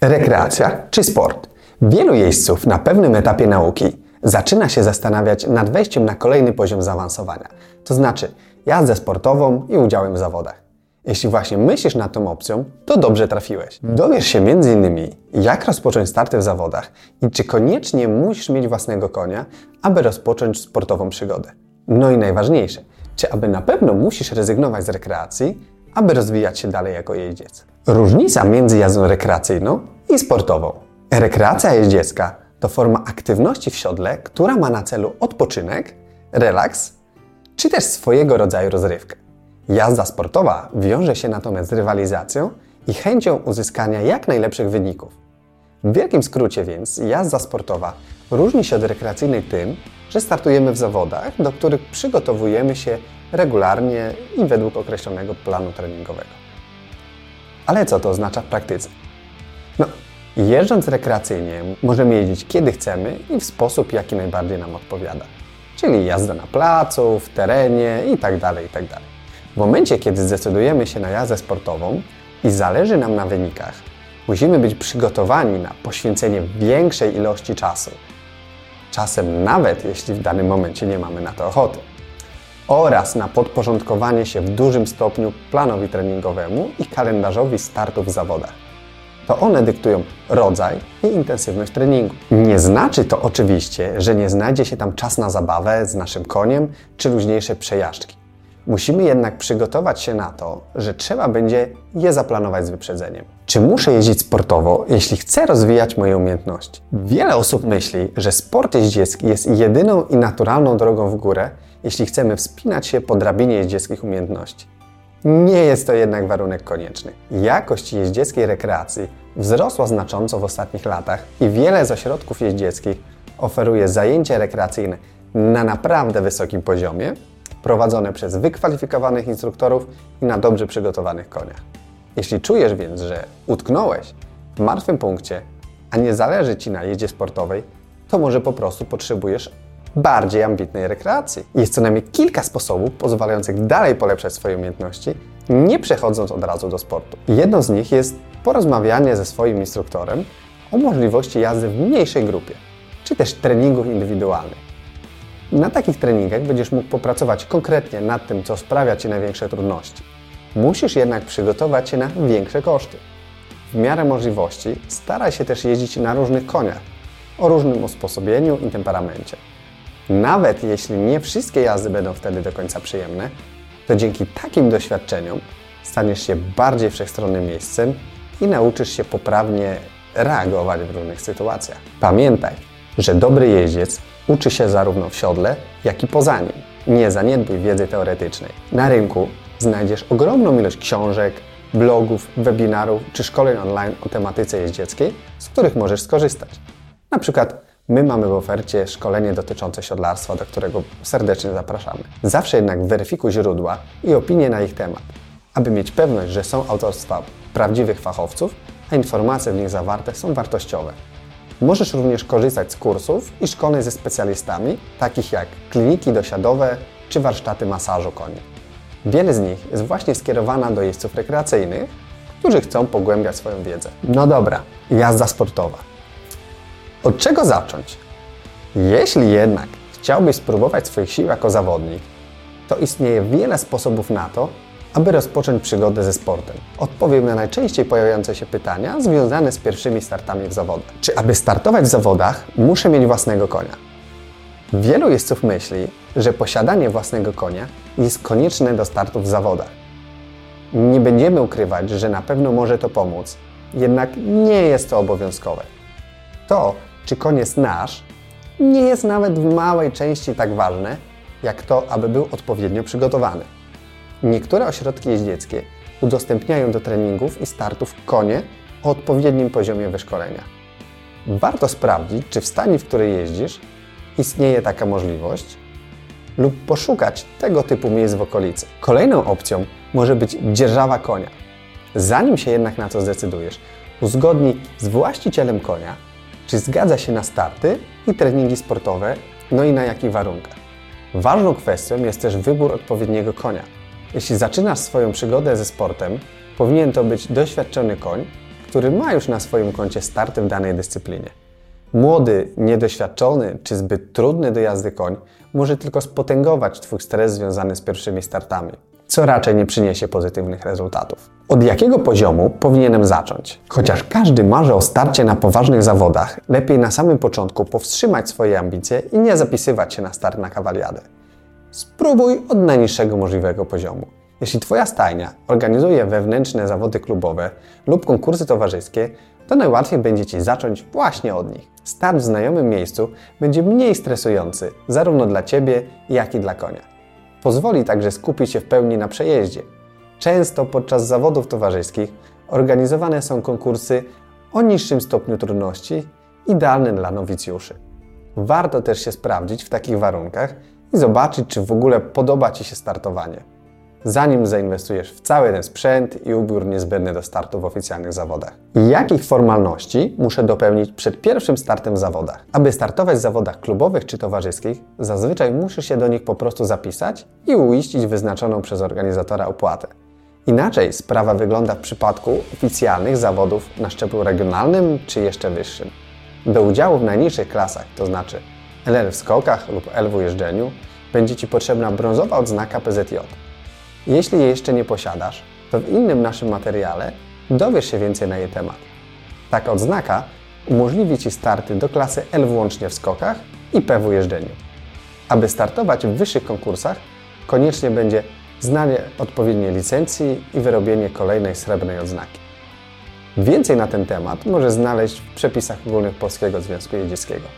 Rekreacja czy sport? Wielu jeźdźców na pewnym etapie nauki zaczyna się zastanawiać nad wejściem na kolejny poziom zaawansowania, to znaczy jazdę sportową i udziałem w zawodach. Jeśli właśnie myślisz nad tą opcją, to dobrze trafiłeś. Dowiesz się m.in. jak rozpocząć starty w zawodach i czy koniecznie musisz mieć własnego konia, aby rozpocząć sportową przygodę. No i najważniejsze, czy aby na pewno musisz rezygnować z rekreacji, aby rozwijać się dalej jako jeździec. Różnica między jazdą rekreacyjną i sportową. Rekreacja jeździecka to forma aktywności w siodle, która ma na celu odpoczynek, relaks czy też swojego rodzaju rozrywkę. Jazda sportowa wiąże się natomiast z rywalizacją i chęcią uzyskania jak najlepszych wyników. W wielkim skrócie więc jazda sportowa różni się od rekreacyjnej tym, że startujemy w zawodach, do których przygotowujemy się regularnie i według określonego planu treningowego. Ale co to oznacza w praktyce? No, jeżdżąc rekreacyjnie możemy jeździć kiedy chcemy i w sposób, jaki najbardziej nam odpowiada. Czyli jazda na placu, w terenie itd. Tak itd. Tak w momencie, kiedy zdecydujemy się na jazdę sportową i zależy nam na wynikach, musimy być przygotowani na poświęcenie większej ilości czasu. Czasem nawet jeśli w danym momencie nie mamy na to ochoty. Oraz na podporządkowanie się w dużym stopniu planowi treningowemu i kalendarzowi startów w zawodach. To one dyktują rodzaj i intensywność treningu. Nie znaczy to oczywiście, że nie znajdzie się tam czas na zabawę z naszym koniem czy luźniejsze przejażdżki. Musimy jednak przygotować się na to, że trzeba będzie je zaplanować z wyprzedzeniem. Czy muszę jeździć sportowo, jeśli chcę rozwijać moje umiejętności? Wiele osób myśli, że sport jeździecki jest jedyną i naturalną drogą w górę, jeśli chcemy wspinać się po drabinie jeździeckich umiejętności. Nie jest to jednak warunek konieczny. Jakość jeździeckiej rekreacji wzrosła znacząco w ostatnich latach i wiele z ośrodków jeździeckich oferuje zajęcia rekreacyjne na naprawdę wysokim poziomie, prowadzone przez wykwalifikowanych instruktorów i na dobrze przygotowanych koniach. Jeśli czujesz więc, że utknąłeś w martwym punkcie, a nie zależy Ci na jeździe sportowej, to może po prostu potrzebujesz bardziej ambitnej rekreacji. Jest co najmniej kilka sposobów pozwalających dalej polepszać swoje umiejętności, nie przechodząc od razu do sportu. Jedną z nich jest porozmawianie ze swoim instruktorem o możliwości jazdy w mniejszej grupie, czy też treningów indywidualnych. Na takich treningach będziesz mógł popracować konkretnie nad tym, co sprawia Ci największe trudności. Musisz jednak przygotować się na większe koszty. W miarę możliwości staraj się też jeździć na różnych koniach, o różnym usposobieniu i temperamencie. Nawet jeśli nie wszystkie jazdy będą wtedy do końca przyjemne, to dzięki takim doświadczeniom staniesz się bardziej wszechstronnym miejscem i nauczysz się poprawnie reagować w różnych sytuacjach. Pamiętaj, że dobry jeździec uczy się zarówno w siodle, jak i poza nim. Nie zaniedbuj wiedzy teoretycznej. Na rynku znajdziesz ogromną ilość książek, blogów, webinarów czy szkoleń online o tematyce jeździeckiej, z których możesz skorzystać. Na przykład my mamy w ofercie szkolenie dotyczące siodlarstwa, do którego serdecznie zapraszamy. Zawsze jednak weryfikuj źródła i opinie na ich temat, aby mieć pewność, że są autorstwa prawdziwych fachowców, a informacje w nich zawarte są wartościowe. Możesz również korzystać z kursów i szkoleń ze specjalistami, takich jak kliniki dosiadowe czy warsztaty masażu koni. Wiele z nich jest właśnie skierowana do jeźdźców rekreacyjnych, którzy chcą pogłębiać swoją wiedzę. No dobra, jazda sportowa. Od czego zacząć? Jeśli jednak chciałbyś spróbować swoich sił jako zawodnik, to istnieje wiele sposobów na to, aby rozpocząć przygodę ze sportem. Odpowiem na najczęściej pojawiające się pytania związane z pierwszymi startami w zawodach. Czy aby startować w zawodach, muszę mieć własnego konia? Wielu jeźdźców myśli, że posiadanie własnego konia jest konieczne do startu w zawodach. Nie będziemy ukrywać, że na pewno może to pomóc, jednak nie jest to obowiązkowe. To, czy koń jest nasz, nie jest nawet w małej części tak ważne, jak to, aby był odpowiednio przygotowany. Niektóre ośrodki jeździeckie udostępniają do treningów i startów konie o odpowiednim poziomie wyszkolenia. Warto sprawdzić, czy w stanie, w której jeździsz, istnieje taka możliwość lub poszukać tego typu miejsc w okolicy. Kolejną opcją może być dzierżawa konia. Zanim się jednak na to zdecydujesz, uzgodnij z właścicielem konia, czy zgadza się na starty i treningi sportowe, no i na jakich warunkach. Ważną kwestią jest też wybór odpowiedniego konia. Jeśli zaczynasz swoją przygodę ze sportem, powinien to być doświadczony koń, który ma już na swoim koncie starty w danej dyscyplinie. Młody, niedoświadczony czy zbyt trudny do jazdy koń może tylko spotęgować Twój stres związany z pierwszymi startami, co raczej nie przyniesie pozytywnych rezultatów. Od jakiego poziomu powinienem zacząć? Chociaż każdy marzy o starcie na poważnych zawodach, lepiej na samym początku powstrzymać swoje ambicje i nie zapisywać się na start na kawaliadę. Spróbuj od najniższego możliwego poziomu. Jeśli Twoja stajnia organizuje wewnętrzne zawody klubowe lub konkursy towarzyskie, to najłatwiej będzie Ci zacząć właśnie od nich. Start w znajomym miejscu będzie mniej stresujący zarówno dla Ciebie, jak i dla konia. Pozwoli także skupić się w pełni na przejeździe. Często podczas zawodów towarzyskich organizowane są konkursy o niższym stopniu trudności, idealne dla nowicjuszy. Warto też się sprawdzić w takich warunkach i zobaczyć, czy w ogóle podoba Ci się startowanie zanim zainwestujesz w cały ten sprzęt i ubiór niezbędny do startu w oficjalnych zawodach. Jakich formalności muszę dopełnić przed pierwszym startem w zawodach? Aby startować w zawodach klubowych czy towarzyskich, zazwyczaj musisz się do nich po prostu zapisać i uiścić wyznaczoną przez organizatora opłatę. Inaczej sprawa wygląda w przypadku oficjalnych zawodów na szczeblu regionalnym czy jeszcze wyższym. Do udziału w najniższych klasach, to znaczy LL w skokach lub L w jeżdżeniu, będzie Ci potrzebna brązowa odznaka PZJ. Jeśli jej jeszcze nie posiadasz, to w innym naszym materiale dowiesz się więcej na jej temat. Taka odznaka umożliwi Ci starty do klasy L włącznie w skokach i P w jeżdżeniu. Aby startować w wyższych konkursach, koniecznie będzie znanie odpowiedniej licencji i wyrobienie kolejnej srebrnej odznaki. Więcej na ten temat możesz znaleźć w przepisach ogólnych Polskiego Związku Jeździeckiego.